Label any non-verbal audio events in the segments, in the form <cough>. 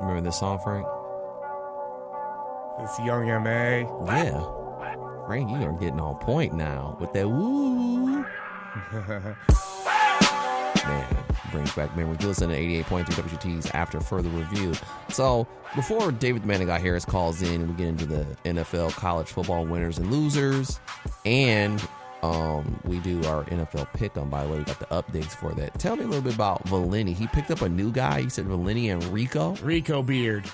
Remember this song, Frank? This young MA. Yeah. Frank, you are getting on point now with that woo. <laughs> Man, brings back memories. Listen to 88.3 WGT's after further review. So, before David Manigat Harris calls in, we get into the NFL college football winners and losers. And um, we do our NFL pick on By the way, we got the updates for that. Tell me a little bit about Valenti. He picked up a new guy. He said Valenti and Rico. Rico Beard.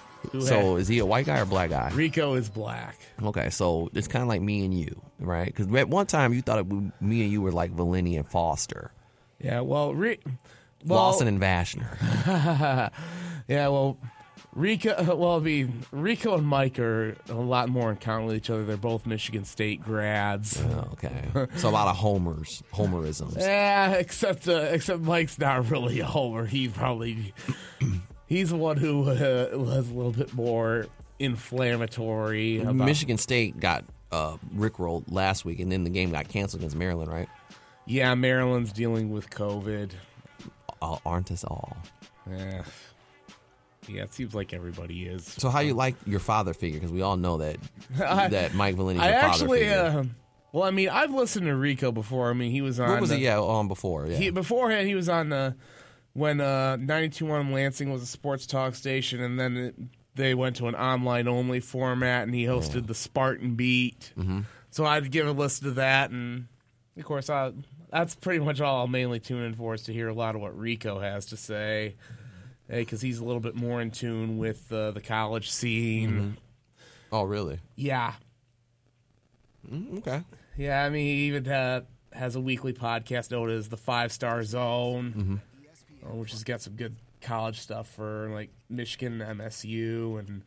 So, is he a white guy or black guy? Rico is black. Okay, so it's kind of like me and you, right? Because at one time you thought it, would- me and you were like Valenti and Foster, Yeah, well, Ri- well, Lawson and Vashner. <laughs> yeah, well, Rico. <laughs> Well, I mean, Rico and Mike are a lot more in common with each other. They're both Michigan State grads. Oh, okay, so a lot of homers, homerisms. <laughs> Yeah, except uh, except Mike's not really a homer. He probably <clears throat> he's the one who uh, was a little bit more inflammatory. About, Michigan State got uh, rickrolled last week, and then the game got canceled against Maryland, right? Yeah, Maryland's dealing with COVID. Uh, aren't us all? Yeah, yeah, it seems like everybody is. So how you like your father figure? Because we all know that <laughs> I- that Mike Valenti I father actually, uh, well, I mean, I've listened to Rico before. I mean, he was on. what was the- he? Yeah, on before. Yeah. He, beforehand, he was on uh, when uh, 92.1 Lansing was a sports talk station, and then it, they went to an online only format, and he hosted the Spartan Beat. Mm-hmm. So I'd give a listen to that, and of course, I, that's pretty much all I'll mainly tune in for is to hear a lot of what Rico has to say, because he's a little bit more in tune with uh, the college scene. oh, really? Yeah, Mm, okay. yeah. I mean, he even uh, has a weekly podcast known as the Five Star Zone, uh, which has got some good college stuff for like Michigan, MSU, and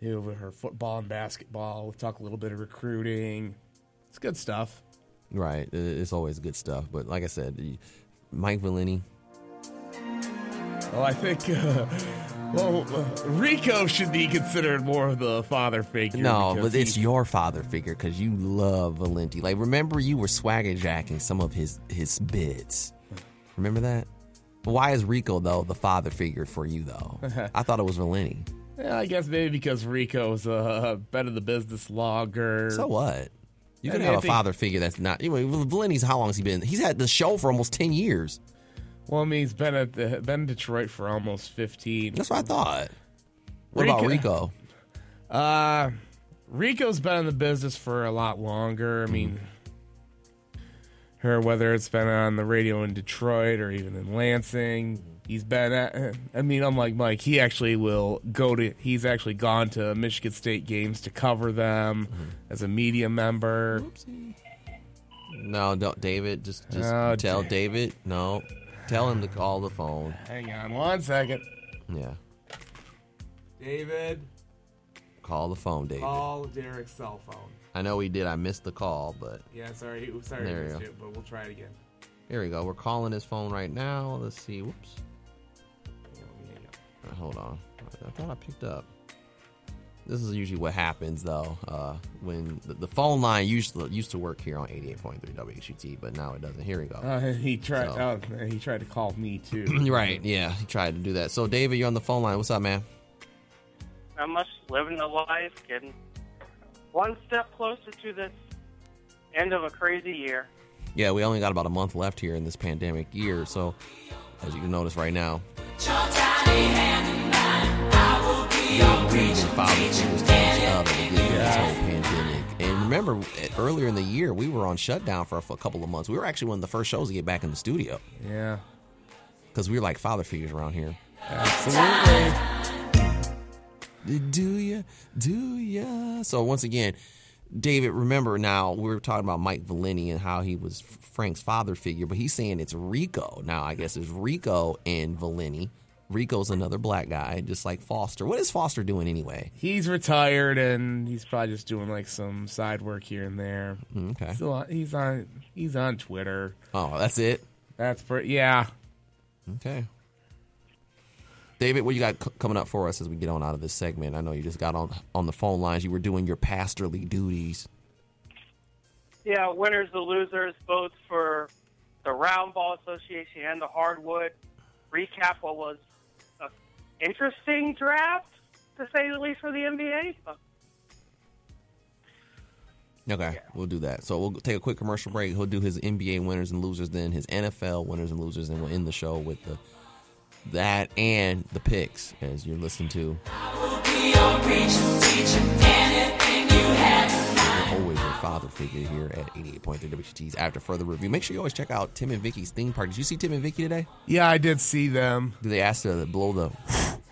you know, her football and basketball. We'll talk a little bit of recruiting. It's good stuff. Right. It's always good stuff. But like I said, Mike Valenti. Well, I think uh, well uh, Rico should be considered more of the father figure. No, but it's he- your father figure because you love Valenti. Like, remember you were swagger jacking some of his his bits. Remember that? Why is Rico though the father figure for you though? <laughs> I thought it was Valenti. Yeah, I guess maybe because Rico's a better the business logger. So what? You can have a father figure that's not. You know, Valenti's how long has he been? He's had the show for almost ten years. Well, I mean, he's been at the, been in Detroit for almost fifteen. That's what I thought. What about Rico- Rico? Uh, Rico's been in the business for a lot longer. I mean, her whether it's been on the radio in Detroit or even in Lansing, he's been at. I mean, unlike Mike, he actually will go to. He's actually gone to Michigan State games to cover them as a media member. No, don't David. Just just Oh, tell da- David. No, tell him to call the phone. Hang on one second, Yeah, David. call the phone, David. Call Derek's cell phone. I know he did. I missed the call, but Yeah, sorry, sorry, There I you missed go. it, but we'll try it again. here we go. We're calling his phone right now. Let's see. Whoops. Hang on, let me hang up. Uh, hold on. I thought I picked up. This is usually what happens though. Uh, when the, the phone line used to, used to work here on 88.3 WHUT, but now it doesn't. Here we go. Uh, he tried. So- Oh, he tried to call me too. <clears throat> right. Yeah. He tried to do that. So David, you're on the phone line. What's up, man? Not much living the life, getting one step closer to this end of a crazy year. Yeah, we only got about a month left here in this pandemic year. So, as you can notice right now, been following this to to get this whole pandemic. And remember, earlier in the year, we were on shutdown for a, for a couple of months. We were actually one of the first shows to get back in the studio Yeah, because we were like father figures around here. absolutely. Do ya? Do ya? So once again, David, remember now we were talking about Mike Valenti and how he was Frank's father figure, but he's saying it's Rico. Now I guess it's Rico and Valenti. Rico's another black guy, just like Foster. What is Foster doing anyway? He's retired and he's probably just doing like some side work here and there. Mm, Okay. Still on, he's on he's on Twitter. Oh, that's it. That's pretty yeah. Okay. David, what you got c- coming up for us as we get on out of this segment? I know you just got on on the phone lines. You were doing your pastorly duties. Yeah, winners and losers, both for the Round Ball Association and the Hardwood. Recap what was an interesting draft, to say the least, for the NBA. But Okay, we'll do that. So we'll take a quick commercial break. He'll do his NBA winners and losers, then his NFL winners and losers, and we'll end the show with the that and the picks as you're listening to. Always your father figure here at 88.3 WGT's after further review. Make sure you always check out Tim and Vicky's theme park. Did you see Tim and Vicky today? Yeah, I did see them. Did they ask to blow the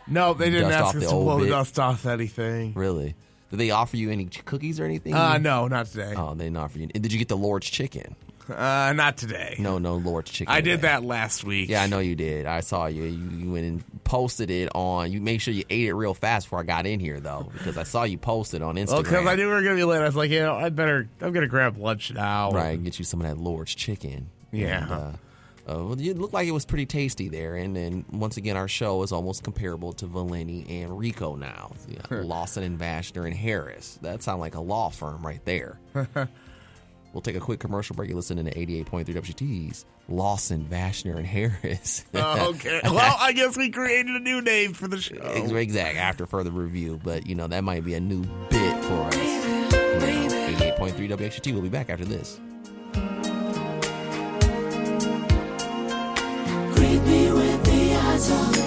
No, they didn't ask us to blow the bit. dust off anything. really? Did they offer you any ch- cookies or anything? Uh no, not today. Oh, they didn't offer you. Did you get the Lord's chicken? Uh not today. No, no Lord's chicken. I did today. that last week. Yeah, I know you did. I saw you. You, you went and posted it on. You make sure you ate it real fast before I got in here, though, because I saw you post it on Instagram. Well, because I knew we were gonna be late. I was like, you know, I better. I'm gonna grab lunch now. right, get you some of that Lord's chicken. Yeah. And, uh, uh, well, it looked like it was pretty tasty there. And then once again, our show is almost comparable to Valenti and Rico now. Yeah, <laughs> Lawson and Vashner and Harris. That sounds like a law firm right there. <laughs> we'll take a quick commercial break. You're listening to 88.3 WGT's Lawson, Vashner, and Harris. Oh, <laughs> okay. well, I guess we created a new name for the show. Ex- Exact. After further review, but you know that might be a new bit for us. You know, 88.3 WXT. We'll be back after this. song.